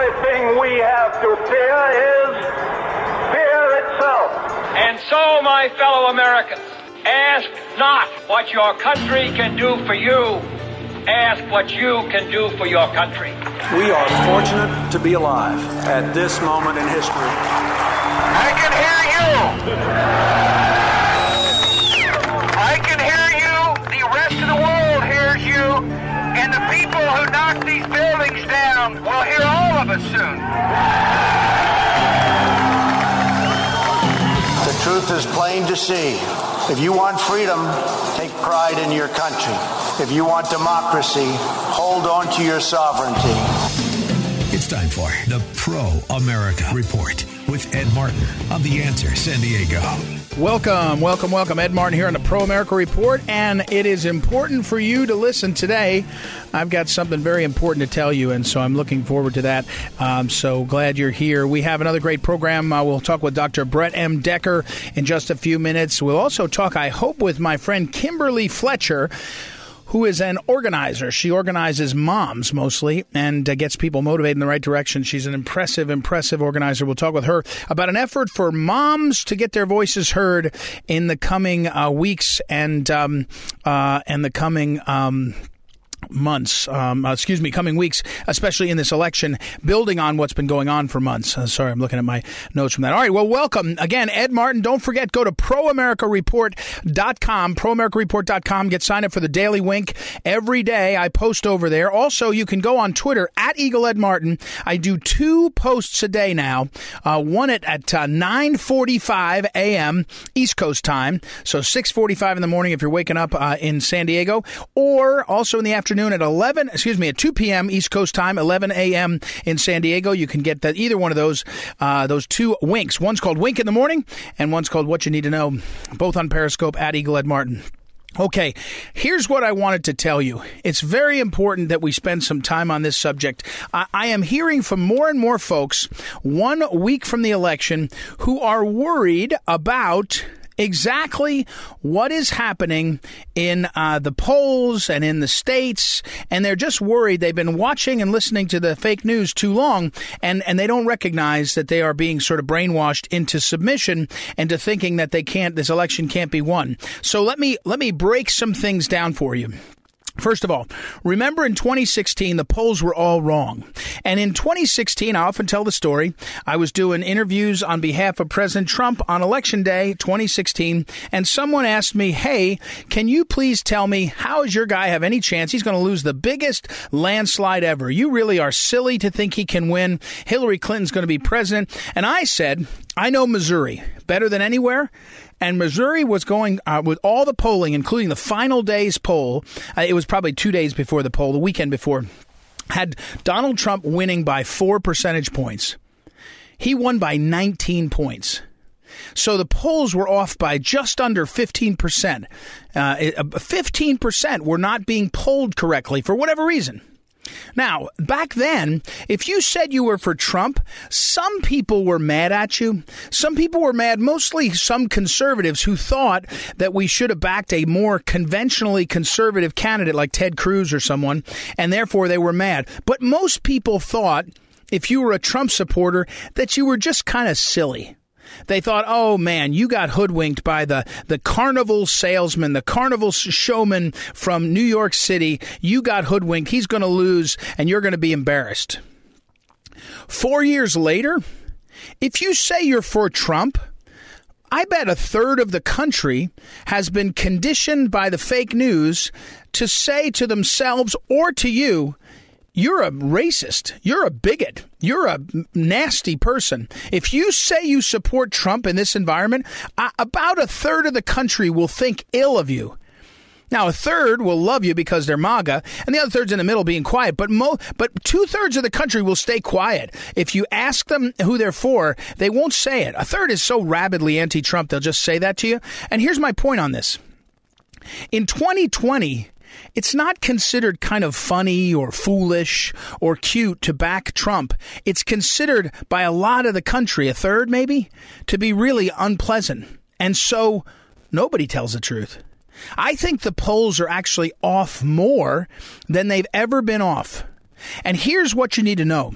The only thing we have to fear is fear itself. And so, my fellow Americans, ask not what your country can do for you. Ask what you can do for your country. We are fortunate to be alive at this moment in history. I can hear you. People who these buildings down will hear all of us soon. The truth is plain to see. If you want freedom, take pride in your country. If you want democracy, hold on to your sovereignty. Time for the Pro America Report with Ed Martin on The Answer San Diego. Welcome, welcome, welcome. Ed Martin here on the Pro America Report, and it is important for you to listen today. I've got something very important to tell you, and so I'm looking forward to that. So glad you're here. We have another great program. Uh, we'll talk with Dr. Brett M. Decker in just a few minutes. We'll also talk, I hope, with my friend Kimberly Fletcher who is an organizer. She organizes moms mostly and uh, gets people motivated in the right direction. She's an impressive, impressive organizer. We'll talk with her about an effort for moms to get their voices heard in the coming uh, weeks and um, uh, and the coming. Um, months, um, uh, excuse me, coming weeks, especially in this election, building on what's been going on for months. Uh, sorry, I'm looking at my notes from that. All right, well, welcome again, Ed Martin. Don't forget, go to proamericareport.com, proamericareport.com. Get signed up for the Daily Wink every day. I post over there. Also, you can go on Twitter at Eagle Ed Martin. I do two posts a day now. Uh, one at at uh, 9:45 a.m. East Coast time, so 6:45 in the morning if you're waking up uh, in San Diego, or also in the afternoon at 11. Excuse me, at 2 p.m. East Coast time, 11 a.m. in San Diego. You can get that either one of those uh, those two winks. One's called Wink in the Morning, and one's called What You Need to Know. Both on Periscope at Eagle Ed Martin. Okay, here's what I wanted to tell you. It's very important that we spend some time on this subject. I, I, am hearing from more and more folks one week from the election who are worried about exactly what is happening in uh, the polls and in the states, and they're just worried. They've been watching and listening to the fake news too long, and, and they don't recognize that they are being sort of brainwashed into submission and to thinking that they can't, this election can't be won. So let me let me break some things down for you. First of all, remember in 2016, the polls were all wrong. And in 2016, I often tell the story. I was doing interviews on behalf of President Trump on election day 2016, and someone asked me, Hey, can you please tell me how does your guy have any chance? He's going to lose the biggest landslide ever. You really are silly to think he can win. Hillary Clinton's going to be president. And I said, I know Missouri better than anywhere and Missouri was going uh, with all the polling, including the final day's poll. Uh, it was probably two days before the poll, the weekend before, had Donald Trump winning by four percentage points. He won by 19 points. So the polls were off by just under 15%. Uh, 15% were not being polled correctly for whatever reason. Now, back then, if you said you were for Trump, some people were mad at you. Some people were mad, mostly some conservatives who thought that we should have backed a more conventionally conservative candidate like Ted Cruz or someone, and therefore they were mad. But most people thought, if you were a Trump supporter, that you were just kind of silly. They thought, oh man, you got hoodwinked by the, the carnival salesman, the carnival showman from New York City. You got hoodwinked. He's going to lose and you're going to be embarrassed. Four years later, if you say you're for Trump, I bet a third of the country has been conditioned by the fake news to say to themselves or to you, you're a racist. You're a bigot. You're a nasty person. If you say you support Trump in this environment, uh, about a third of the country will think ill of you. Now, a third will love you because they're MAGA, and the other third's in the middle being quiet. But mo- but two thirds of the country will stay quiet. If you ask them who they're for, they won't say it. A third is so rabidly anti Trump, they'll just say that to you. And here's my point on this. In 2020, it's not considered kind of funny or foolish or cute to back Trump. It's considered by a lot of the country, a third maybe, to be really unpleasant. And so nobody tells the truth. I think the polls are actually off more than they've ever been off. And here's what you need to know.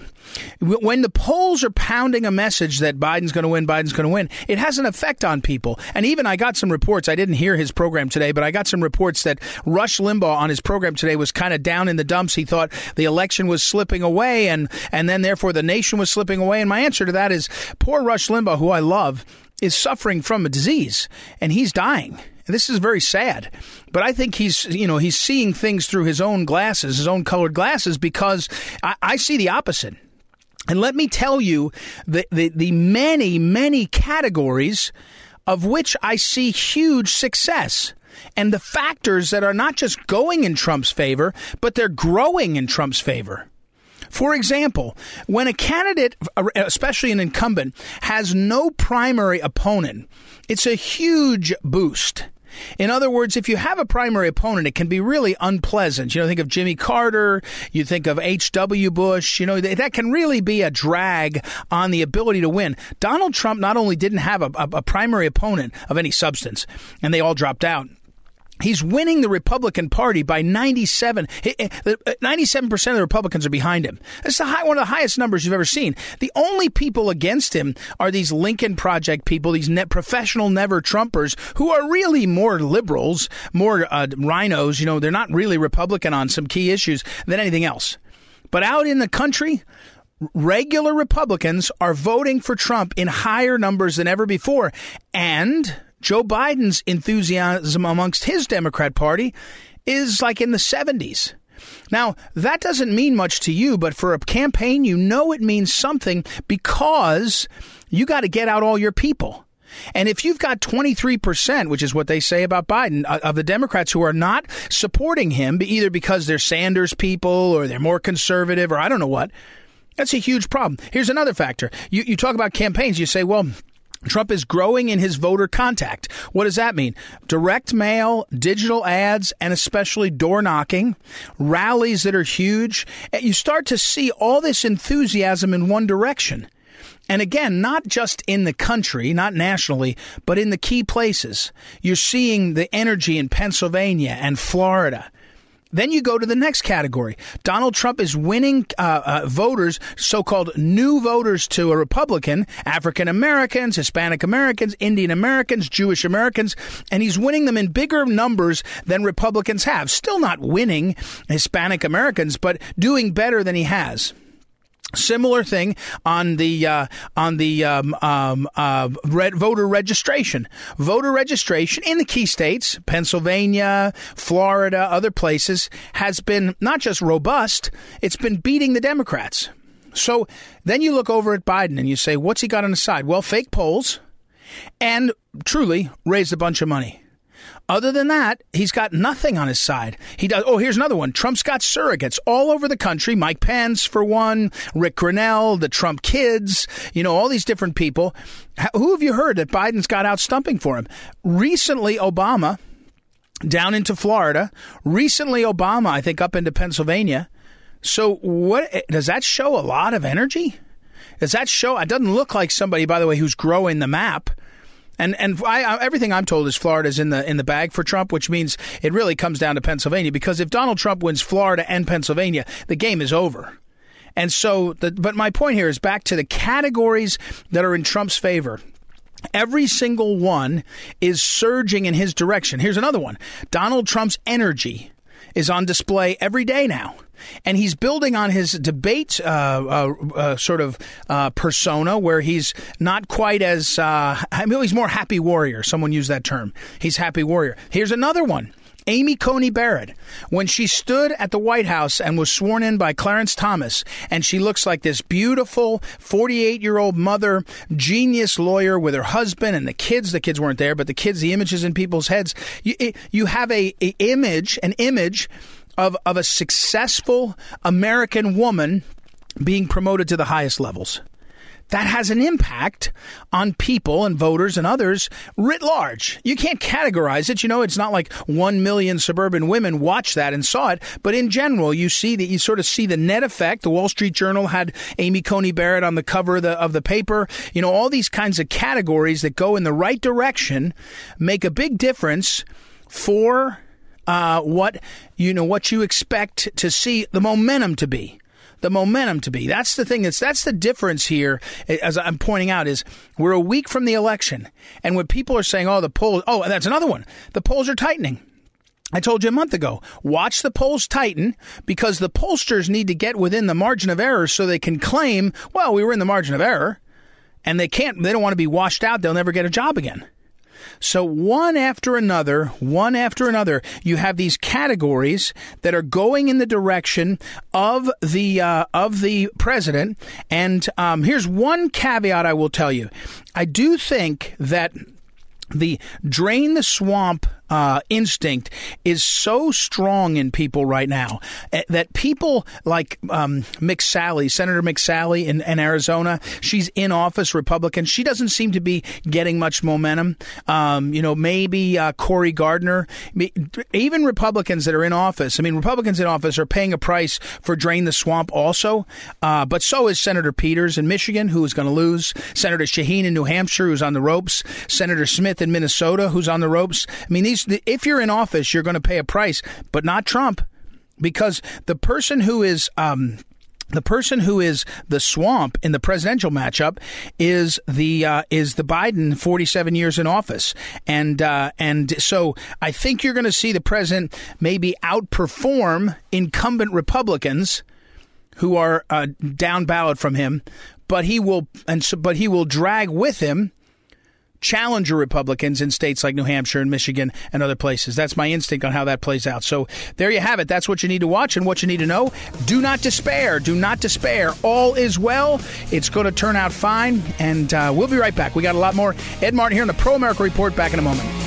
When the polls are pounding a message that Biden's going to win, Biden's going to win, it has an effect on people. And even I got some reports. I didn't hear his program today, but I got some reports that Rush Limbaugh on his program today was kind of down in the dumps. He thought the election was slipping away, and and then therefore the nation was slipping away. And my answer to that is, poor Rush Limbaugh, who I love, is suffering from a disease, and he's dying. This is very sad, but I think he's you know he's seeing things through his own glasses, his own colored glasses, because I, I see the opposite. And let me tell you the, the, the many, many categories of which I see huge success and the factors that are not just going in Trump's favor, but they're growing in Trump's favor. For example, when a candidate, especially an incumbent, has no primary opponent, it's a huge boost. In other words, if you have a primary opponent, it can be really unpleasant. You know, think of Jimmy Carter, you think of H.W. Bush, you know, that can really be a drag on the ability to win. Donald Trump not only didn't have a, a, a primary opponent of any substance, and they all dropped out, He's winning the Republican Party by 97. 97% uh, of the Republicans are behind him. That's the high, one of the highest numbers you've ever seen. The only people against him are these Lincoln Project people, these net professional never Trumpers who are really more liberals, more uh, RINOs. You know, they're not really Republican on some key issues than anything else. But out in the country, regular Republicans are voting for Trump in higher numbers than ever before. And Joe Biden's enthusiasm amongst his Democrat Party is like in the 70s. Now, that doesn't mean much to you, but for a campaign, you know it means something because you got to get out all your people. And if you've got 23%, which is what they say about Biden, uh, of the Democrats who are not supporting him, either because they're Sanders people or they're more conservative or I don't know what, that's a huge problem. Here's another factor. You, you talk about campaigns, you say, well, Trump is growing in his voter contact. What does that mean? Direct mail, digital ads, and especially door knocking, rallies that are huge. You start to see all this enthusiasm in one direction. And again, not just in the country, not nationally, but in the key places. You're seeing the energy in Pennsylvania and Florida. Then you go to the next category. Donald Trump is winning uh, uh, voters, so called new voters to a Republican, African Americans, Hispanic Americans, Indian Americans, Jewish Americans, and he's winning them in bigger numbers than Republicans have. Still not winning Hispanic Americans, but doing better than he has. Similar thing on the uh, on the um, um, uh, red voter registration. Voter registration in the key states, Pennsylvania, Florida, other places, has been not just robust; it's been beating the Democrats. So then you look over at Biden and you say, "What's he got on his side?" Well, fake polls, and truly raised a bunch of money. Other than that, he's got nothing on his side. He does. Oh, here's another one. Trump's got surrogates all over the country. Mike Pence, for one, Rick Grenell, the Trump kids, you know, all these different people. Who have you heard that Biden's got out stumping for him? Recently, Obama down into Florida. Recently, Obama, I think, up into Pennsylvania. So, what does that show? A lot of energy. Does that show? It doesn't look like somebody, by the way, who's growing the map. And and I, everything I'm told is Florida's in the in the bag for Trump, which means it really comes down to Pennsylvania. Because if Donald Trump wins Florida and Pennsylvania, the game is over. And so, the, but my point here is back to the categories that are in Trump's favor. Every single one is surging in his direction. Here's another one Donald Trump's energy is on display every day now and he's building on his debate uh, uh, uh, sort of uh, persona, where he's not quite as uh, I mean, he's more happy warrior. Someone used that term. He's happy warrior. Here's another one. Amy Coney Barrett, when she stood at the White House and was sworn in by Clarence Thomas, and she looks like this beautiful 48 year old mother, genius lawyer with her husband and the kids. The kids weren't there, but the kids, the images in people's heads. You, you have a, a image, an image of, of a successful American woman being promoted to the highest levels that has an impact on people and voters and others writ large. You can't categorize it. You know, it's not like 1 million suburban women watched that and saw it, but in general, you see that you sort of see the net effect. The Wall Street Journal had Amy Coney Barrett on the cover of the, of the paper. You know, all these kinds of categories that go in the right direction make a big difference for uh, what you know what you expect to see the momentum to be the momentum to be. That's the thing. That's that's the difference here. As I'm pointing out, is we're a week from the election, and when people are saying, "Oh, the polls," oh, and that's another one. The polls are tightening. I told you a month ago, watch the polls tighten because the pollsters need to get within the margin of error so they can claim, well, we were in the margin of error. And they can't, they don't want to be washed out. They'll never get a job again. So one after another, one after another, you have these categories that are going in the direction of the uh, of the president. And um, here's one caveat I will tell you: I do think that the drain the swamp uh, instinct is so strong in people right now eh, that people like um, McSally, Senator McSally in, in, Arizona, she's in office, Republican. She doesn't seem to be getting much momentum. Um, you know, maybe uh, Cory Gardner, even Republicans that are in office. I mean, Republicans in office are paying a price for drain the swamp also, uh, but so is Senator Peters in Michigan, who is going to lose. Senator Shaheen in New Hampshire, who's on the ropes. Senator Smith in Minnesota, who's on the ropes. I mean, these if you're in office, you're going to pay a price, but not Trump, because the person who is um, the person who is the swamp in the presidential matchup is the uh, is the Biden 47 years in office, and uh, and so I think you're going to see the president maybe outperform incumbent Republicans who are uh, down ballot from him, but he will and so, but he will drag with him challenger Republicans in states like New Hampshire and Michigan and other places. That's my instinct on how that plays out. So there you have it. That's what you need to watch and what you need to know. Do not despair. Do not despair. All is well. It's going to turn out fine. And uh, we'll be right back. We got a lot more. Ed Martin here on the Pro America Report. Back in a moment.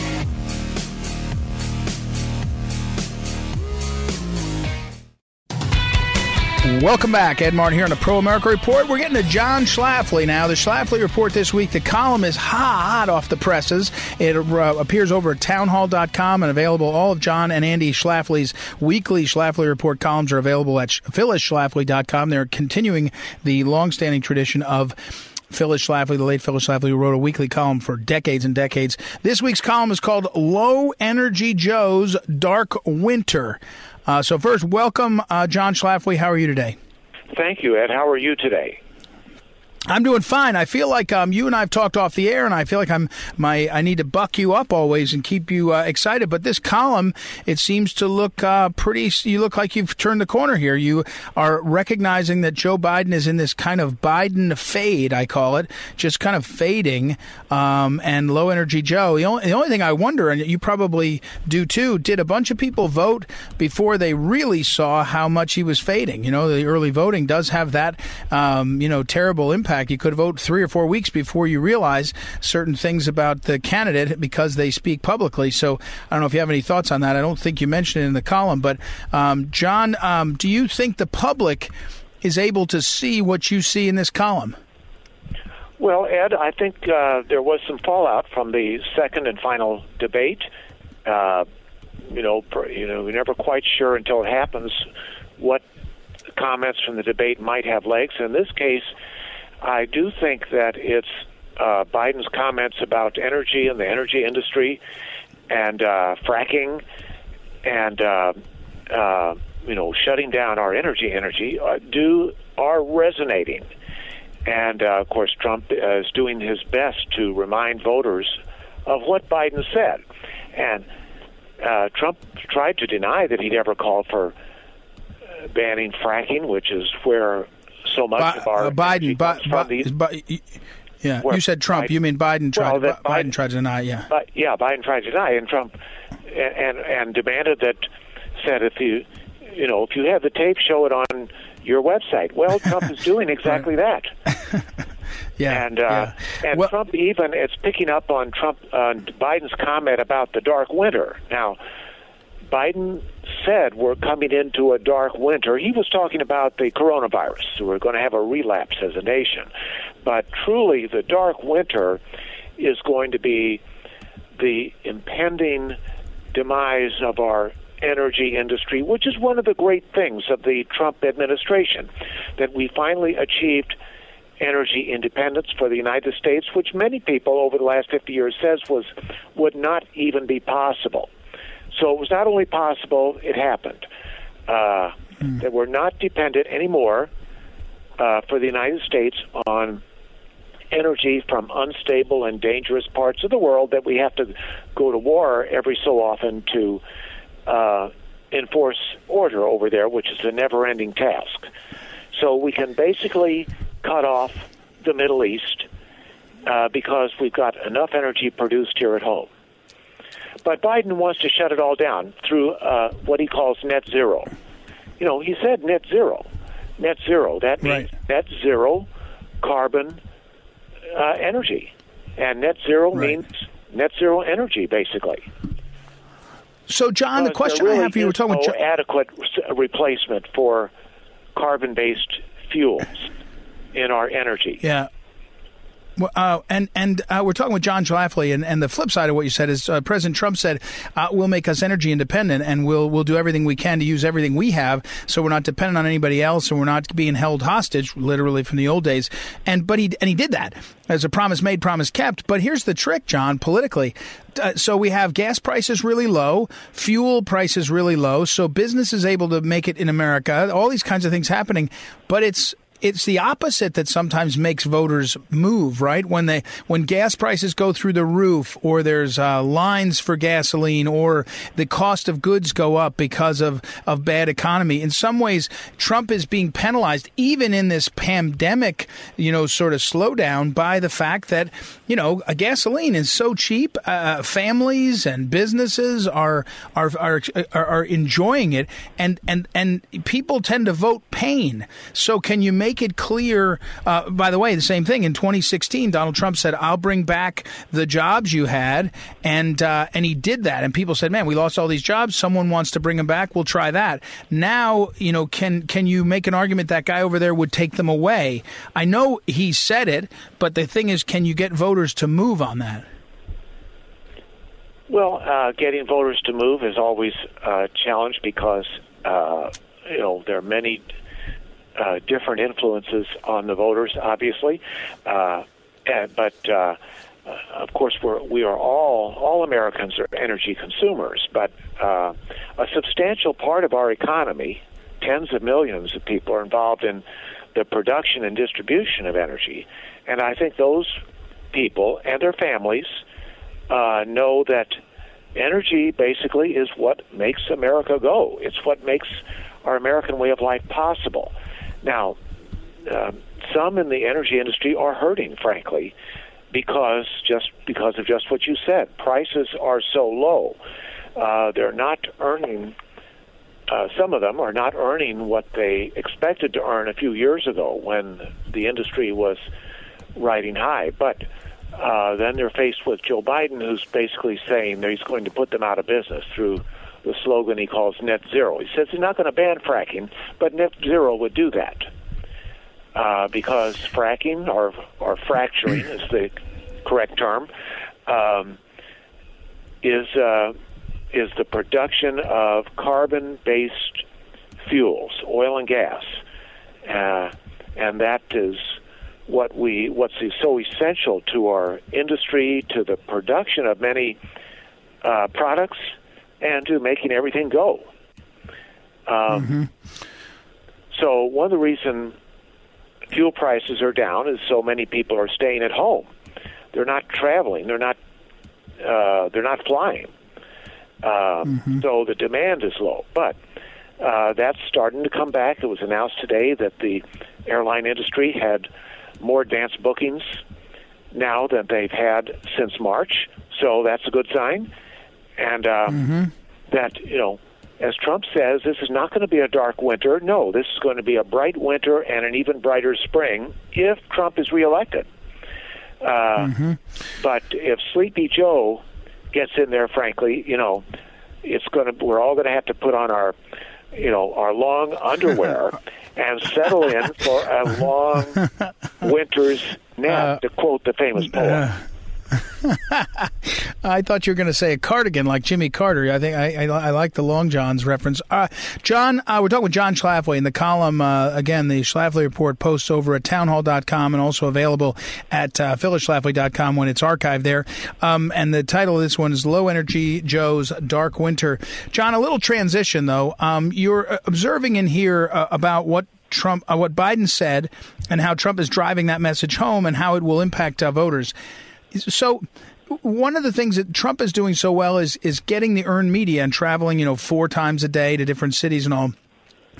Welcome back. Ed Martin here on the Pro America Report. We're getting to John Schlafly now. The Schlafly Report this week, the column is hot off the presses. It uh, appears over at townhall.com and available. All of John and Andy Schlafly's weekly Schlafly Report columns are available at phyllisschlafly.com. They're continuing the longstanding tradition of Phyllis Schlafly, the late Phyllis Schlafly, who wrote a weekly column for decades and decades. This week's column is called Low Energy Joe's Dark Winter. Uh, so first, welcome, uh, John Schlafly. How are you today? Thank you, Ed. How are you today? I'm doing fine. I feel like um, you and I have talked off the air, and I feel like I'm my I need to buck you up always and keep you uh, excited. But this column, it seems to look uh, pretty. You look like you've turned the corner here. You are recognizing that Joe Biden is in this kind of Biden fade, I call it, just kind of fading. Um, and low energy Joe. The only, the only thing I wonder, and you probably do too, did a bunch of people vote before they really saw how much he was fading? You know, the early voting does have that, um, you know, terrible impact impact. You could vote three or four weeks before you realize certain things about the candidate because they speak publicly. So I don't know if you have any thoughts on that. I don't think you mentioned it in the column, but um, John, um, do you think the public is able to see what you see in this column? Well, Ed, I think uh, there was some fallout from the second and final debate. Uh, you know, you know, we're never quite sure until it happens what comments from the debate might have legs. In this case, I do think that it's uh, Biden's comments about energy and the energy industry and uh, fracking and uh, uh, you know shutting down our energy energy uh, do are resonating. And uh, of course, Trump is doing his best to remind voters of what Biden said. And uh, Trump tried to deny that he'd ever called for uh, banning fracking, which is where so much Bi- of our uh, Biden, Bi- Bi- Yeah, where you said Trump. Biden- you mean Biden tried? Well, Biden, Biden- tried to deny. Yeah. But yeah, Biden tried to deny, and Trump and and demanded that said if you you know if you have the tape, show it on your website. Well, Trump is doing exactly that. Yeah. And uh, yeah. and Well- Trump even it's picking up on Trump on Biden's comment about the dark winter. Now, Biden said we're coming into a dark winter. He was talking about the coronavirus. We're going to have a relapse as a nation. But truly, the dark winter is going to be the impending demise of our energy industry, which is one of the great things of the Trump administration, that we finally achieved energy independence for the United States, which many people over the last 50 years says was would not even be possible. So it was not only possible, it happened. Uh, That we're not dependent anymore uh, for the United States on energy from unstable and dangerous parts of the world that we have to go to war every so often to uh, enforce order over there, which is a never ending task. So we can basically cut off the Middle East uh, because we've got enough energy produced here at home. But Biden wants to shut it all down through uh, what he calls net zero. You know, he said net zero. Net zero. That means Right. net zero carbon uh, energy. And net zero Right. means net zero energy, basically. So, John, the question there I have for you, we're talking no about. Adequate s- replacement for carbon-based fuels in our energy. Yeah. Uh, and and uh, we're talking with John Schlafly, and, and the flip side of what you said is uh, President Trump said uh, we'll make us energy independent, and we'll we'll do everything we can to use everything we have, so we're not dependent on anybody else, and we're not being held hostage, literally from the old days. And but he and he did that as a promise made, promise kept. But here's the trick, John, politically. Uh, so we have gas prices really low, fuel prices really low, so business is able to make it in America. All these kinds of things happening, but it's it's the opposite that sometimes makes voters move, right? When they when gas prices go through the roof, or there's uh, lines for gasoline, or the cost of goods go up because of of bad economy. In some ways, Trump is being penalized, even in this pandemic, you know, sort of slowdown by the fact that you know gasoline is so cheap. Uh, families and businesses are are are are, are enjoying it, and and and people tend to vote pain. So can you make it clear? Uh, by the way, the same thing in 2016, Donald Trump said, "I'll bring back the jobs you had," and uh, and he did that. And people said, "Man, we lost all these jobs. Someone wants to bring them back. We'll try that." Now, you know, can can you make an argument that guy over there would take them away? I know he said it, but the thing is, can you get voters to move on that? Well, uh, getting voters to move is always a challenge because uh, you know there are many uh, different influences on the voters, obviously, uh, and, but uh, uh, of course we're we are all all Americans are energy consumers, but uh, a substantial part of our economy, tens of millions of people, are involved in the production and distribution of energy, and I think those people and their families know that energy basically is what makes America go. It's what makes our American way of life possible. Now, uh, some in the energy industry are hurting, frankly, because just because of just what you said. Prices are so low. Uh, they're not earning. Uh, some of them are not earning what they expected to earn a few years ago when the industry was riding high. But uh, then they're faced with Joe Biden, who's basically saying that he's going to put them out of business through the slogan he calls net zero. He says he's not going to ban fracking, but net zero would do that. Uh, because fracking or, or fracturing is the correct term, um, is uh, is the production of carbon-based fuels, oil and gas, uh, and that is what we what's so essential to our industry, to the production of many uh, products, and to making everything go. Um, So one of the reasons fuel prices are down is so many people are staying at home. They're not traveling. They're not. Uh, they're not flying. Um, So the demand is low, but uh, that's starting to come back. It was announced today that the airline industry had more advanced bookings now than they've had since March. So that's a good sign. And uh, Mm-hmm. that, you know, as Trump says, this is not going to be a dark winter. No, this is going to be a bright winter and an even brighter spring if Trump is reelected. Uh, Mm-hmm. But if Sleepy Joe gets in there, frankly, you know, it's going to. We're all going to have to put on our, you know, our long underwear and settle in for a long winter's nap. to quote the famous poet. I thought you were going to say a cardigan like Jimmy Carter. I think I, I, I like the Long John's reference. Uh, John, uh, we're talking with John Schlafly in the column. Uh, again, the Schlafly Report posts over at townhall.com and also available at uh, phyllisschlafly.com when it's archived there. Um, and the title of this one is Low Energy Joe's Dark Winter. John, a little transition though. Um, you're uh, observing in here uh, about what Trump, uh, what Biden said, and how Trump is driving that message home, and how it will impact voters. So, one of the things that Trump is doing so well is is getting the earned media and traveling, you know, four times a day to different cities and all.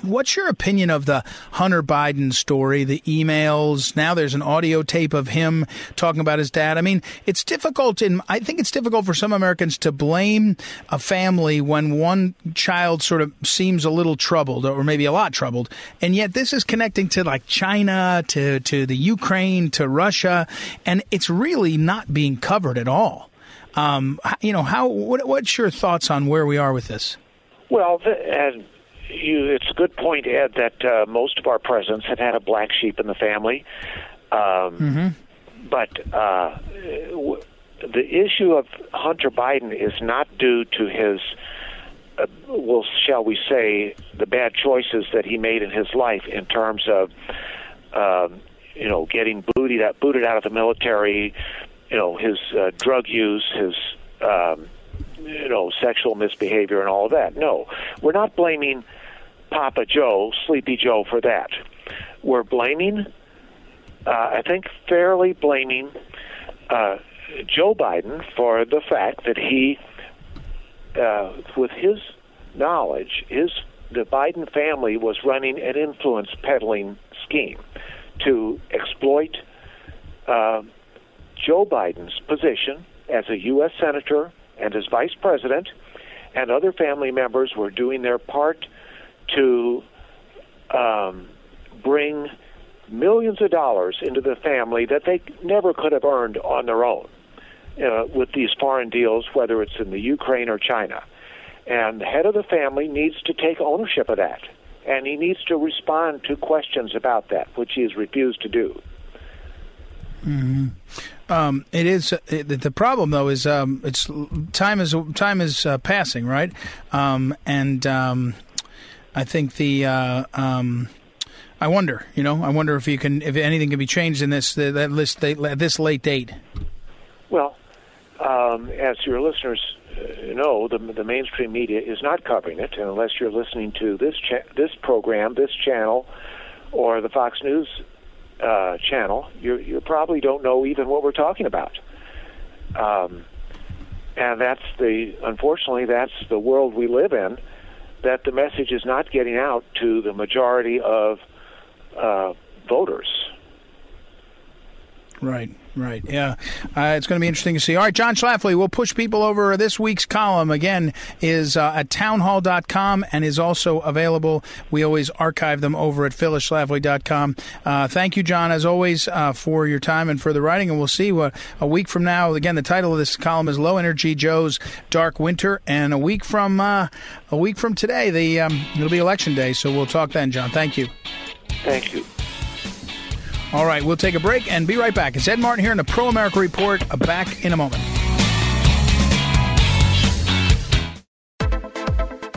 What's your opinion of the Hunter Biden story, the emails? Now there's an audio tape of him talking about his dad. I mean, it's difficult and I think it's difficult for some Americans to blame a family when one child sort of seems a little troubled or maybe a lot troubled. And yet this is connecting to like China, to to the Ukraine, to Russia, and it's really not being covered at all. Um, you know, how what, what's your thoughts on where we are with this? Well, the, and you, it's a good point, Ed, that uh, most of our presidents have had a black sheep in the family. Um, But uh, w- the issue of Hunter Biden is not due to his, uh, well, shall we say, the bad choices that he made in his life in terms of, um, you know, getting booted out, booted out of the military, you know, his uh, drug use, his um, you know, sexual misbehavior and all of that. No, we're not blaming Papa Joe, Sleepy Joe, for that. We're blaming, uh, I think, fairly blaming uh, Joe Biden for the fact that he, uh, with his knowledge, his the Biden family was running an influence peddling scheme to exploit uh, Joe Biden's position as a U.S. senator and as vice president, and other family members were doing their part to um, bring millions of dollars into the family that they never could have earned on their own uh, with these foreign deals, whether it's in the Ukraine or China. And the head of the family needs to take ownership of that. And he needs to respond to questions about that, which he has refused to do. Um, it is uh, it, the problem though is um, it's time is time is uh, passing right, um, and um, I think the uh, um, I wonder you know I wonder if you can if anything can be changed in this that list this late date. Well, um, as your listeners uh, know, the, the mainstream media is not covering it, and unless you're listening to this cha- this program, this channel, or the Fox News uh, channel, you you probably don't know even what we're talking about. Um, and that's the unfortunately that's the world we live in. That the message is not getting out to the majority of uh, voters. Right, right. Yeah. Uh, it's going to be interesting to see. All right, John Schlafly, we'll push people over. This week's column, again, is uh, at townhall.com and is also available. We always archive them over at phyllisschlafly.com. Uh, thank you, John, as always, uh, for your time and for the writing. And we'll see what a week from now. Again, the title of this column is Low Energy Joe's Dark Winter. And a week from uh, a week from today, the um, it'll be election day. So we'll talk then, John. Thank you. Thank you. All right, we'll take a break and be right back. It's Ed Martin here in the Pro America Report. Uh, Back in a moment.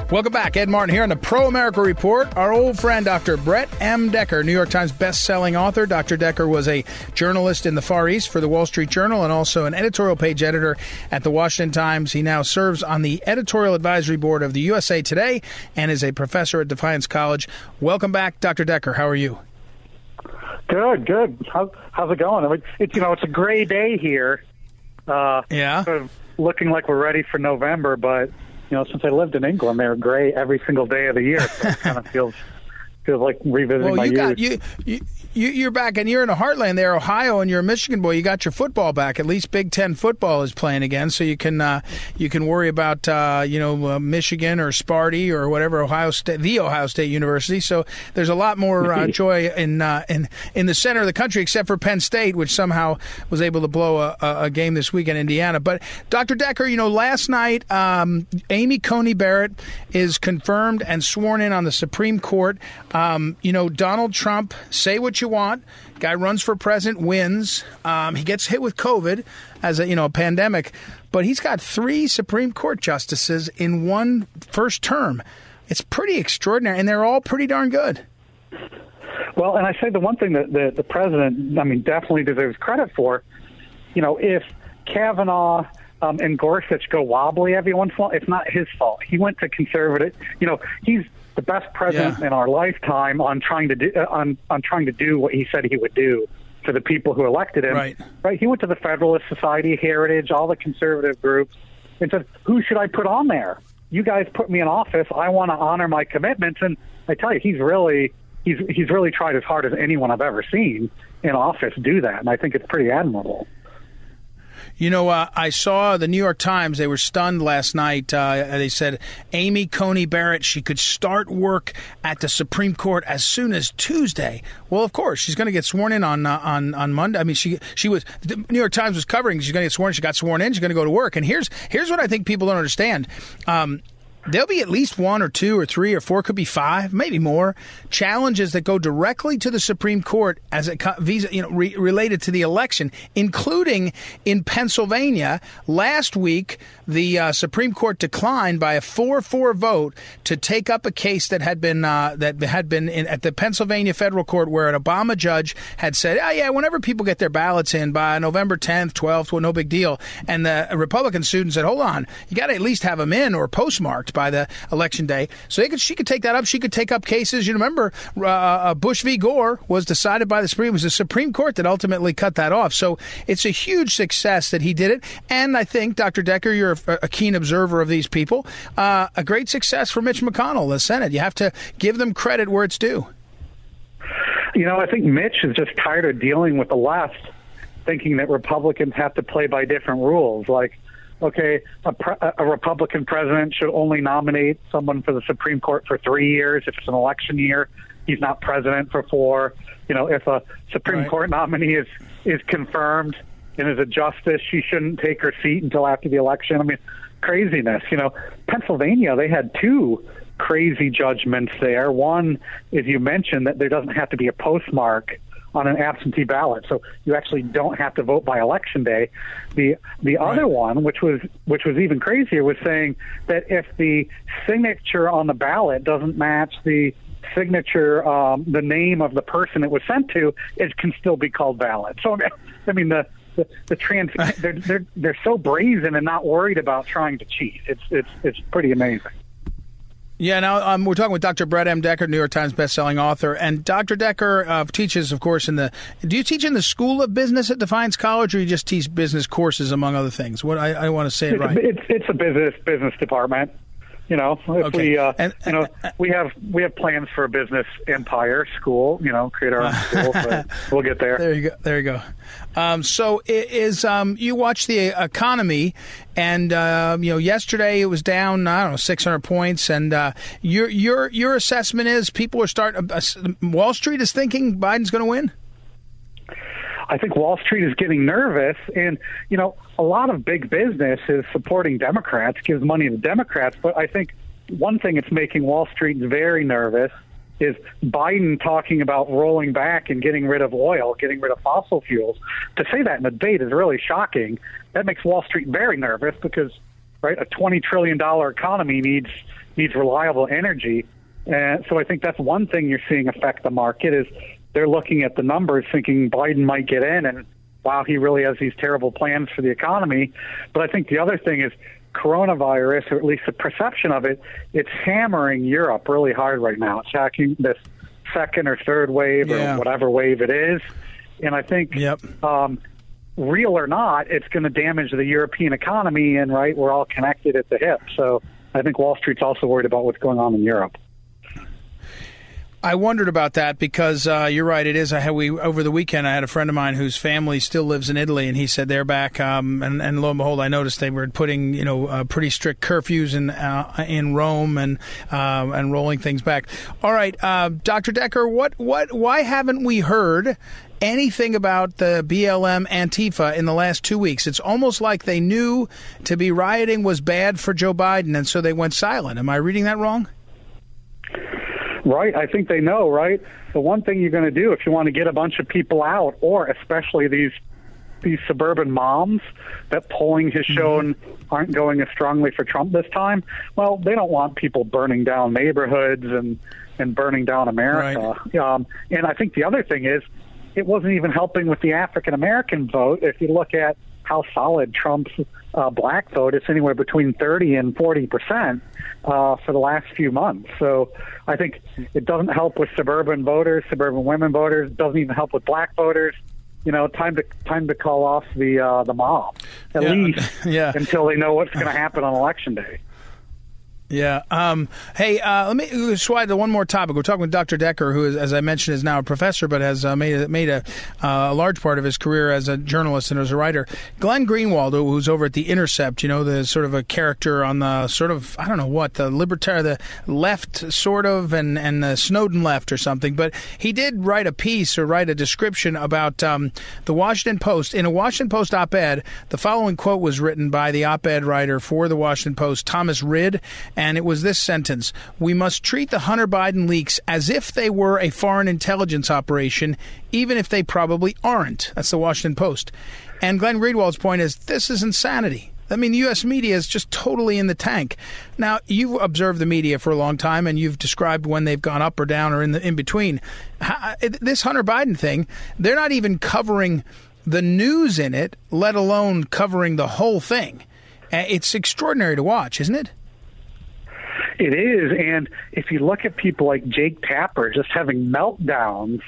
Welcome back. Ed Martin here on the Pro America Report. Our old friend, Dr. Brett M. Decker, New York Times best-selling author. Dr. Decker was a journalist in the Far East for the Wall Street Journal and also an editorial page editor at the Washington Times. He now serves on the editorial advisory board of the USA Today and is a professor at Defiance College. Welcome back, Dr. Decker. How are you? Good, good. How, how's it going? I mean, it's you know it's a gray day here. Uh, yeah. Sort of looking like we're ready for November, but you know since I lived in England, they're gray every single day of the year. So it kind of feels feels like revisiting well, my you youth. got you, you you you're back and you're in a heartland there, Ohio, and you're a Michigan boy. You got your football back. At least Big Ten football is playing again, so you can uh, you can worry about uh, you know uh, Michigan or Sparty or whatever Ohio State, the Ohio State University. So there's a lot more uh, joy in uh, in in the center of the country, except for Penn State, which somehow was able to blow a, a game this week in Indiana. But Dr. Decker, you know, last night um, Amy Coney Barrett is confirmed and sworn in on the Supreme Court. Um, you know, Donald Trump, say what you want. Guy runs for president, wins. Um, he gets hit with COVID as a you know a pandemic, but he's got three Supreme Court justices in one first term. It's pretty extraordinary, and they're all pretty darn good. Well, and I say the one thing that the, the president, I mean, definitely deserves credit for. You know, if Kavanaugh um, and Gorsuch go wobbly every once in a while, it's not his fault. He went to conservative. You know, he's the best president Yeah. in our lifetime on trying to do uh, on on trying to do what he said he would do for the people who elected him. Right. Right. He went to the Federalist Society, Heritage, all the conservative groups, and said, "Who should I put on there? You guys put me in office. I want to honor my commitments." And I tell you, he's really he's he's really tried as hard as anyone I've ever seen in office do that, and I think it's pretty admirable. You know, uh, I saw the New York Times. They were stunned last night. Uh, they said Amy Coney Barrett she could start work at the Supreme Court as soon as Tuesday. Well, of course, she's going to get sworn in on uh, on on Monday. I mean, she she was the New York Times was covering. She's going to get sworn. She got sworn in. She's going to go to work. And here's here's what I think people don't understand. Um, There'll be at least one or two or three or four, could be five, maybe more challenges that go directly to the Supreme Court as it visa, you know, re- related to the election, including in Pennsylvania. Last week, the uh, Supreme Court declined by a four-four vote to take up a case that had been uh, that had been in, at the Pennsylvania federal court, where an Obama judge had said, "Oh yeah, whenever people get their ballots in by November 10th, 12th, well, no big deal." And the Republican student said, "Hold on, you got to at least have them in or postmarked by the election day." So could, she could take that up. She could take up cases. You remember, uh, uh, Bush v. Gore was decided by the Supreme. It was the Supreme Court that ultimately cut that off. So it's a huge success that he did it. And I think, Dr. Decker, you're a, a keen observer of these people. Uh, a great success for Mitch McConnell, the Senate. You have to give them credit where it's due. You know, I think Mitch is just tired of dealing with the left, thinking that Republicans have to play by different rules. Like, okay, a, pre- a Republican president should only nominate someone for the Supreme Court for three years. If it's an election year, he's not president for four. You know, if a Supreme Right. Court nominee is is confirmed and is a justice, she shouldn't take her seat until after the election. I mean, craziness. You know, Pennsylvania, they had two crazy judgments there. One, as you mentioned, that there doesn't have to be a postmark on an absentee ballot, so you actually don't have to vote by election day. The the other one, which was which was even crazier, was saying that if the signature on the ballot doesn't match the signature, um, the name of the person it was sent to, it can still be called valid. So I mean the. The, the trans they're, they're they're so brazen and not worried about trying to cheat. It's it's it's pretty amazing. Yeah, now um, we're talking with Dr. Brett M. Decker, New York Times bestselling author, and Dr. Decker uh, teaches, of course, in the. Do you teach in the School of Business at Defiance College, or you just teach business courses among other things? What I, I want to say it right. it's it's a business business department. You know, if Okay. we uh, And- you know we have we have plans for a business empire school. You know, create our own school. But we'll get there. There you go. There you go. Um, so i- is um, you watch the economy, and um, you know yesterday it was down. I don't know six hundred points, and uh, your your your assessment is people are starting. Uh, Wall Street is thinking Biden's going to win. I think Wall Street is getting nervous, and you know, a lot of big business is supporting Democrats, gives money to Democrats. But I think one thing that's making Wall Street very nervous is Biden talking about rolling back and getting rid of oil, getting rid of fossil fuels. To say that in a debate is really shocking. That makes Wall Street very nervous because, right, a twenty trillion dollar economy needs needs reliable energy. And so I think that's one thing you're seeing affect the market is they're looking at the numbers thinking Biden might get in and wow, he really has these terrible plans for the economy. But I think the other thing is coronavirus, or at least the perception of it, it's hammering Europe really hard right now. It's hacking this second or third wave Yeah. or whatever wave it is. And I think Yep. um, real or not, it's going to damage the European economy. And right, we're all connected at the hip. So I think Wall Street's also worried about what's going on in Europe. I wondered about that because uh, you're right. It is. I had we over the weekend. I had a friend of mine whose family still lives in Italy, and he said they're back. Um, and, and lo and behold, I noticed they were putting you know uh, pretty strict curfews in uh, in Rome and uh, and rolling things back. All right, uh, Dr. Decker, what what why haven't we heard? Anything about the BLM Antifa in the last two weeks? It's almost like they knew to be rioting was bad for Joe Biden, and so they went silent. Am I reading that wrong? Right. I think they know, right? The one thing you're going to do if you want to get a bunch of people out, or especially these these suburban moms that polling has mm-hmm. shown aren't going as strongly for Trump this time, well, they don't want people burning down neighborhoods and and burning down America. Right. Um, and I think the other thing is, it wasn't even helping with the African American vote. If you look at how solid Trump's uh, black vote, it's anywhere between 30 and 40 percent uh, for the last few months. So I think it doesn't help with suburban voters, suburban women voters. Doesn't even help with black voters. You know, time to time to call off the uh, the mob at yeah. least yeah. until they know what's going to happen on election day. Yeah. Um, hey, uh, let me slide to one more topic. We're talking with Dr. Decker, who, is, as I mentioned, is now a professor, but has uh, made made a, uh, a, large part of his career as a journalist and as a writer. Glenn Greenwald, who's over at the Intercept, you know, the sort of a character on the sort of I don't know what the libertarian, the left sort of, and and the Snowden left or something. But he did write a piece or write a description about um, the Washington Post in a Washington Post op-ed. The following quote was written by the op-ed writer for the Washington Post, Thomas Rid and it was this sentence We must treat the Hunter Biden leaks as if they were a foreign intelligence operation, even if they probably aren't. That's the Washington Post. And Glenn Greenwald's point is this is insanity. I mean, the U.S. media is just totally in the tank. Now, you've observed the media for a long time, and you've described when they've gone up or down or in the in between. This Hunter Biden thing, they're not even covering the news in it, let alone covering the whole thing. Uh, it's extraordinary to watch, isn't it? It is, and if you look at people like Jake Tapper just having meltdowns,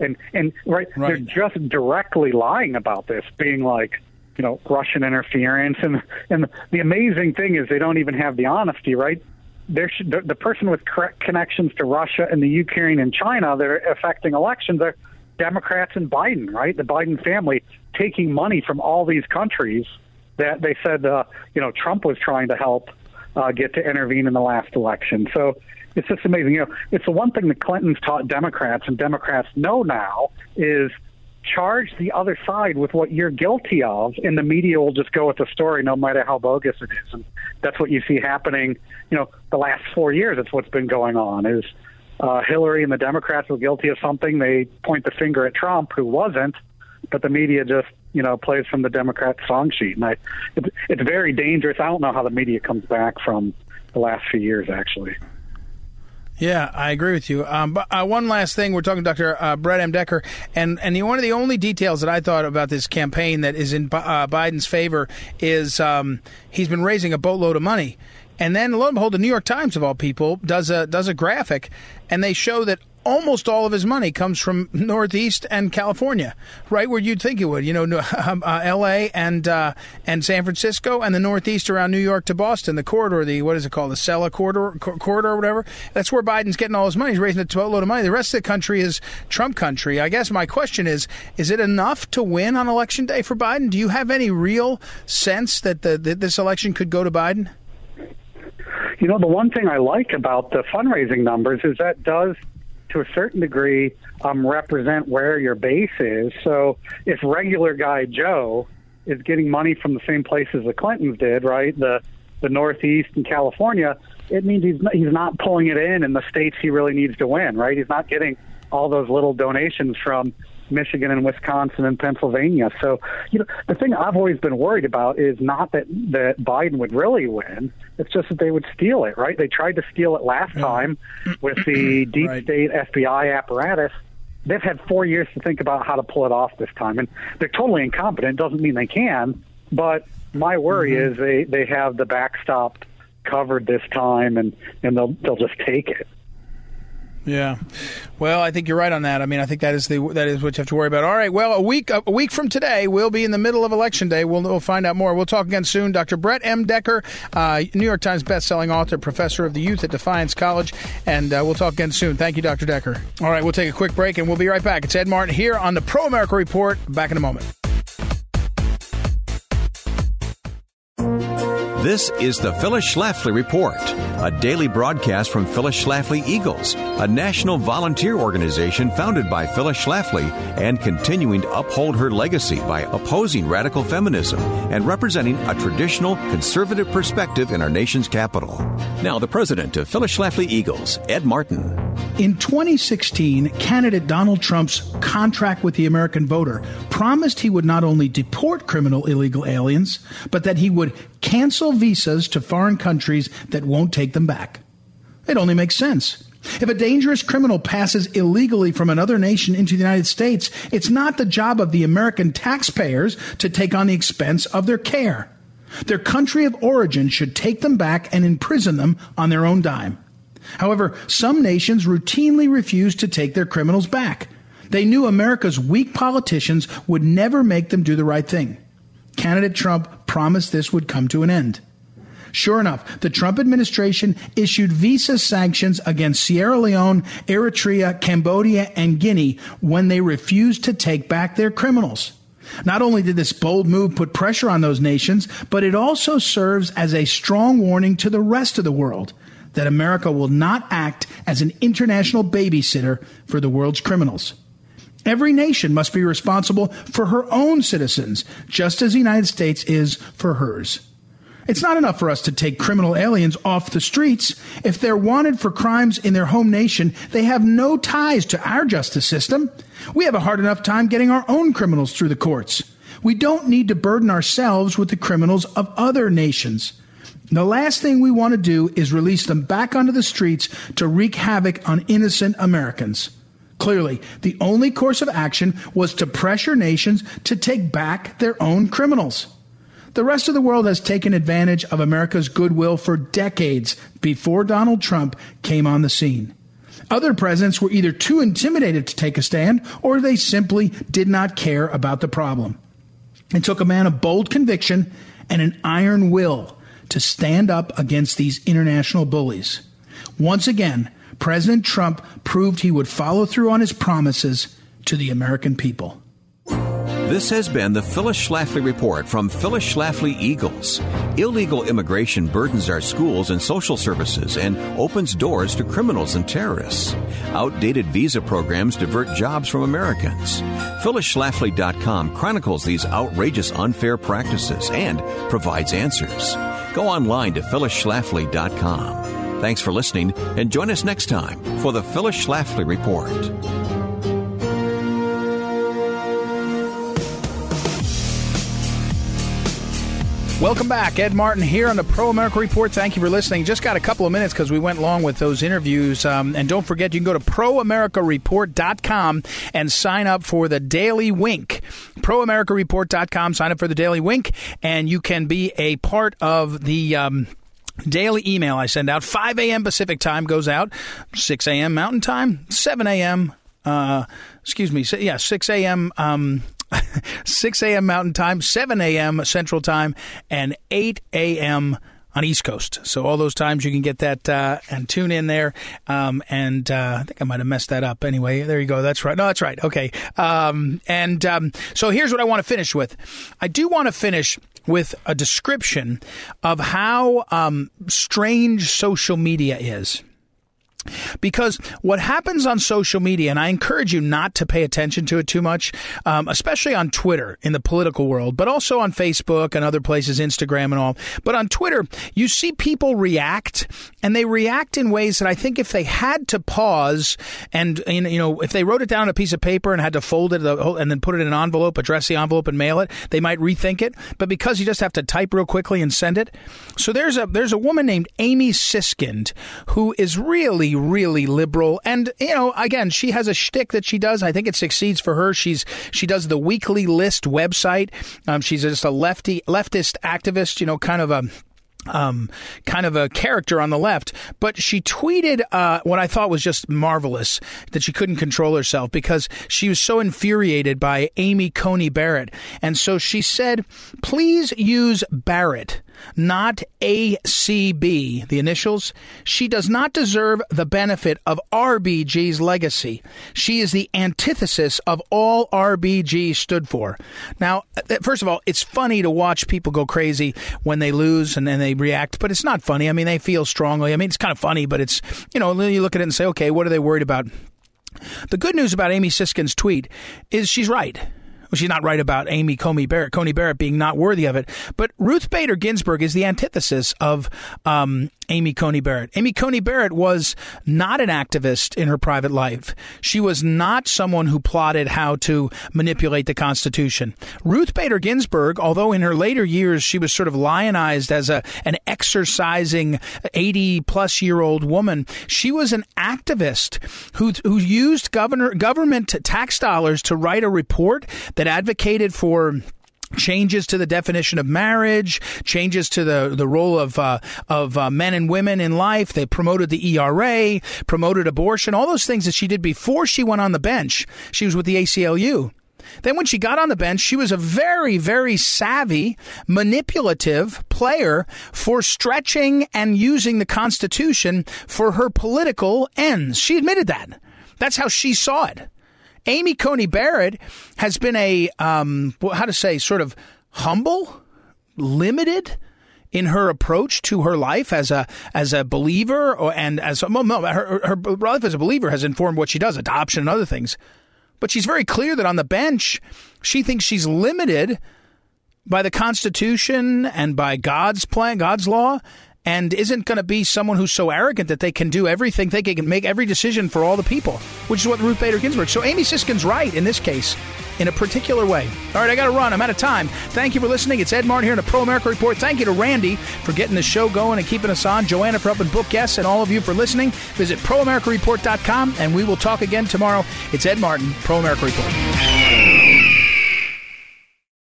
and and right, right. they're just directly lying about this, being like, you know, Russian interference, and and the amazing thing is they don't even have the honesty, right? There should, the, the person with correct connections to Russia and the Ukraine and China that are affecting elections are Democrats and Biden, right? The Biden family taking money from all these countries that they said, uh, you know, Trump was trying to help uh, get to intervene in the last election. So it's just amazing. You know, it's the one thing the Clintons taught Democrats, and Democrats know now is charge the other side with what you're guilty of, and the media will just go with the story, no matter how bogus it is. And that's what you see happening. You know, the last four years, it's what's been going on. Is uh, Hillary and the Democrats were guilty of something, they point the finger at Trump, who wasn't, but the media just you know plays from the Democrat song sheet, and I it's, it's very dangerous. I don't know how the media comes back from the last few years, actually. Yeah, I agree with you. Um, but uh, one last thing, we're talking to Dr. Uh, Brett M. Decker, and and the, one of the only details that I thought about this campaign that is in uh, Biden's favor is um, he's been raising a boatload of money, and then lo and behold, the New York Times of all people does a does a graphic, and they show that almost all of his money comes from Northeast and California, right where you'd think it would. You know, um, uh, L.A. and uh, and San Francisco, and the Northeast around New York to Boston, the corridor, the what is it called, the Acela corridor, corridor, or whatever. That's where Biden's getting all his money. He's raising a boatload of money. The rest of the country is Trump country. I guess my question is: Is it enough to win on election day for Biden? Do you have any real sense that the, that this election could go to Biden? You know, the one thing I like about the fundraising numbers is that does to a certain degree um, represent where your base is. So if regular guy Joe is getting money from the same places the Clintons did, right? The the Northeast and California, it means he's not, he's not pulling it in in the states he really needs to win, right? He's not getting all those little donations from Michigan and Wisconsin and Pennsylvania. So, you know, the thing I've always been worried about is not that that Biden would really win. It's just that they would steal it, right? They tried to steal it last time with the deep right. state FBI apparatus. They've had four years to think about how to pull it off this time, and they're totally incompetent. Doesn't mean they can, but my worry mm-hmm. is they they have the backstop covered this time, and and they'll they'll just take it. Yeah. Well, I think you're right on that. I mean, I think that is the that is what you have to worry about. All right. Well, a week a week from today, we'll be in the middle of election day. We'll, we'll find out more. We'll talk again soon. Dr. Brett M. Decker, uh, New York Times best-selling author, professor of the youth at Defiance College, and uh, we'll talk again soon. Thank you, Dr. Decker. All right. We'll take a quick break, and we'll be right back. It's Ed Martin here on the Pro America Report. Back in a moment. This is the Phyllis Schlafly Report, a daily broadcast from Phyllis Schlafly Eagles, a national volunteer organization founded by Phyllis Schlafly and continuing to uphold her legacy by opposing radical feminism and representing a traditional conservative perspective in our nation's capital. Now, the president of Phyllis Schlafly Eagles, Ed Martin. In 2016, candidate Donald Trump's contract with the American voter promised he would not only deport criminal illegal aliens, but that he would cancel visas to foreign countries that won't take them back. It only makes sense. If a dangerous criminal passes illegally from another nation into the United States, it's not the job of the American taxpayers to take on the expense of their care. Their country of origin should take them back and imprison them on their own dime. However, some nations routinely refuse to take their criminals back. They knew America's weak politicians would never make them do the right thing. Candidate Trump promised this would come to an end. Sure enough, the Trump administration issued visa sanctions against Sierra Leone, Eritrea, Cambodia, and Guinea when they refused to take back their criminals. Not only did this bold move put pressure on those nations, but it also serves as a strong warning to the rest of the world that America will not act as an international babysitter for the world's criminals. Every nation must be responsible for her own citizens, just as the United States is for hers. It's not enough for us to take criminal aliens off the streets. If they're wanted for crimes in their home nation, they have no ties to our justice system. We have a hard enough time getting our own criminals through the courts. We don't need to burden ourselves with the criminals of other nations. The last thing we want to do is release them back onto the streets to wreak havoc on innocent Americans. Clearly, the only course of action was to pressure nations to take back their own criminals. The rest of the world has taken advantage of America's goodwill for decades before Donald Trump came on the scene. Other presidents were either too intimidated to take a stand or they simply did not care about the problem. It took a man of bold conviction and an iron will to stand up against these international bullies. Once again, President Trump proved he would follow through on his promises to the American people. This has been the Phyllis Schlafly Report from Phyllis Schlafly Eagles. Illegal immigration burdens our schools and social services and opens doors to criminals and terrorists. Outdated visa programs divert jobs from Americans. PhyllisSchlafly.com chronicles these outrageous unfair practices and provides answers. Go online to PhyllisSchlafly.com. Thanks for listening and join us next time for the Phyllis Schlafly Report. Welcome back. Ed Martin here on the Pro America Report. Thank you for listening. Just got a couple of minutes because we went long with those interviews. Um, and don't forget, you can go to proamericareport.com and sign up for the Daily Wink. Proamericareport.com, sign up for the Daily Wink, and you can be a part of the. Um, Daily email I send out. 5 a.m. Pacific time goes out. 6 a.m. Mountain time. 7 a.m. Uh, excuse me. Yeah, 6 a.m. Um, 6 a.m. Mountain Time, 7 a.m. Central Time, and 8 a.m. on East Coast. So all those times you can get that uh, and tune in there. Um, and uh, I think I might have messed that up. Anyway, there you go. That's right. No, that's right. Okay. Um, and um, so here's what I want to finish with. I do want to finish with a description of how um, strange social media is. Because what happens on social media, and I encourage you not to pay attention to it too much, um, especially on Twitter in the political world, but also on Facebook and other places, Instagram and all. But on Twitter, you see people react, and they react in ways that I think if they had to pause and, you know, if they wrote it down on a piece of paper and had to fold it and then put it in an envelope, address the envelope and mail it, they might rethink it. But because you just have to type real quickly and send it. So there's a, there's a woman named Amy Siskind who is really really, liberal. And, you know, again, she has a shtick that she does. I think it succeeds for her. She's, she does the weekly list website. Um, she's just a lefty, leftist activist, you know, kind of a, um, kind of a character on the left, but she tweeted uh, what I thought was just marvelous that she couldn't control herself because she was so infuriated by Amy Coney Barrett. And so she said, please use Barrett not ACB, the initials. She does not deserve the benefit of RBG's legacy. She is the antithesis of all RBG stood for. Now, uh, first of all, it's funny to watch people go crazy when they lose and then they react, but it's not funny. I mean, they feel strongly. I mean, it's kind of funny, but it's, you know, you look at it and say, okay, what are they worried about? The good news about Amy Siskind's tweet is she's right. Well, she's not right about Amy Coney Barrett, Coney Barrett being not worthy of it. But Ruth Bader Ginsburg is the antithesis of um, Amy Coney Barrett. Amy Coney Barrett was not an activist in her private life. She was not someone who plotted how to manipulate the Constitution. Ruth Bader Ginsburg, although in her later years she was sort of lionized as a an exercising 80 plus year old woman, she was an activist who who used governor government tax dollars to write a report that that advocated for changes to the definition of marriage, changes to the the role of uh, of uh, men and women in life. They promoted the ERA, promoted abortion, all those things that she did before she went on the bench. She was with the ACLU. Then, when she got on the bench, she was a very, very savvy, manipulative player for stretching and using the Constitution for her political ends. She admitted that. That's how she saw it. Amy Coney Barrett has been a, um, how to say, sort of humble, limited in her approach to her life as a as a believer, or, and as well, no, her, her life as a believer has informed what she does, adoption and other things. But she's very clear that on the bench, she thinks she's limited by the Constitution and by God's plan, God's law, and isn't going to be someone who's so arrogant that they can do everything, they can make every decision for all the people, which is what Ruth Bader Ginsburg. So Amy Siskind's right in this case, in a particular way. All right, I got to run. I'm out of time. Thank you for listening. It's Ed Martin here in the Pro America Report. Thank you to Randy for getting the show going and keeping us on. Joanna for helping book guests, and all of you for listening. Visit proamericareport.com, and we will talk again tomorrow. It's Ed Martin, Pro America Report.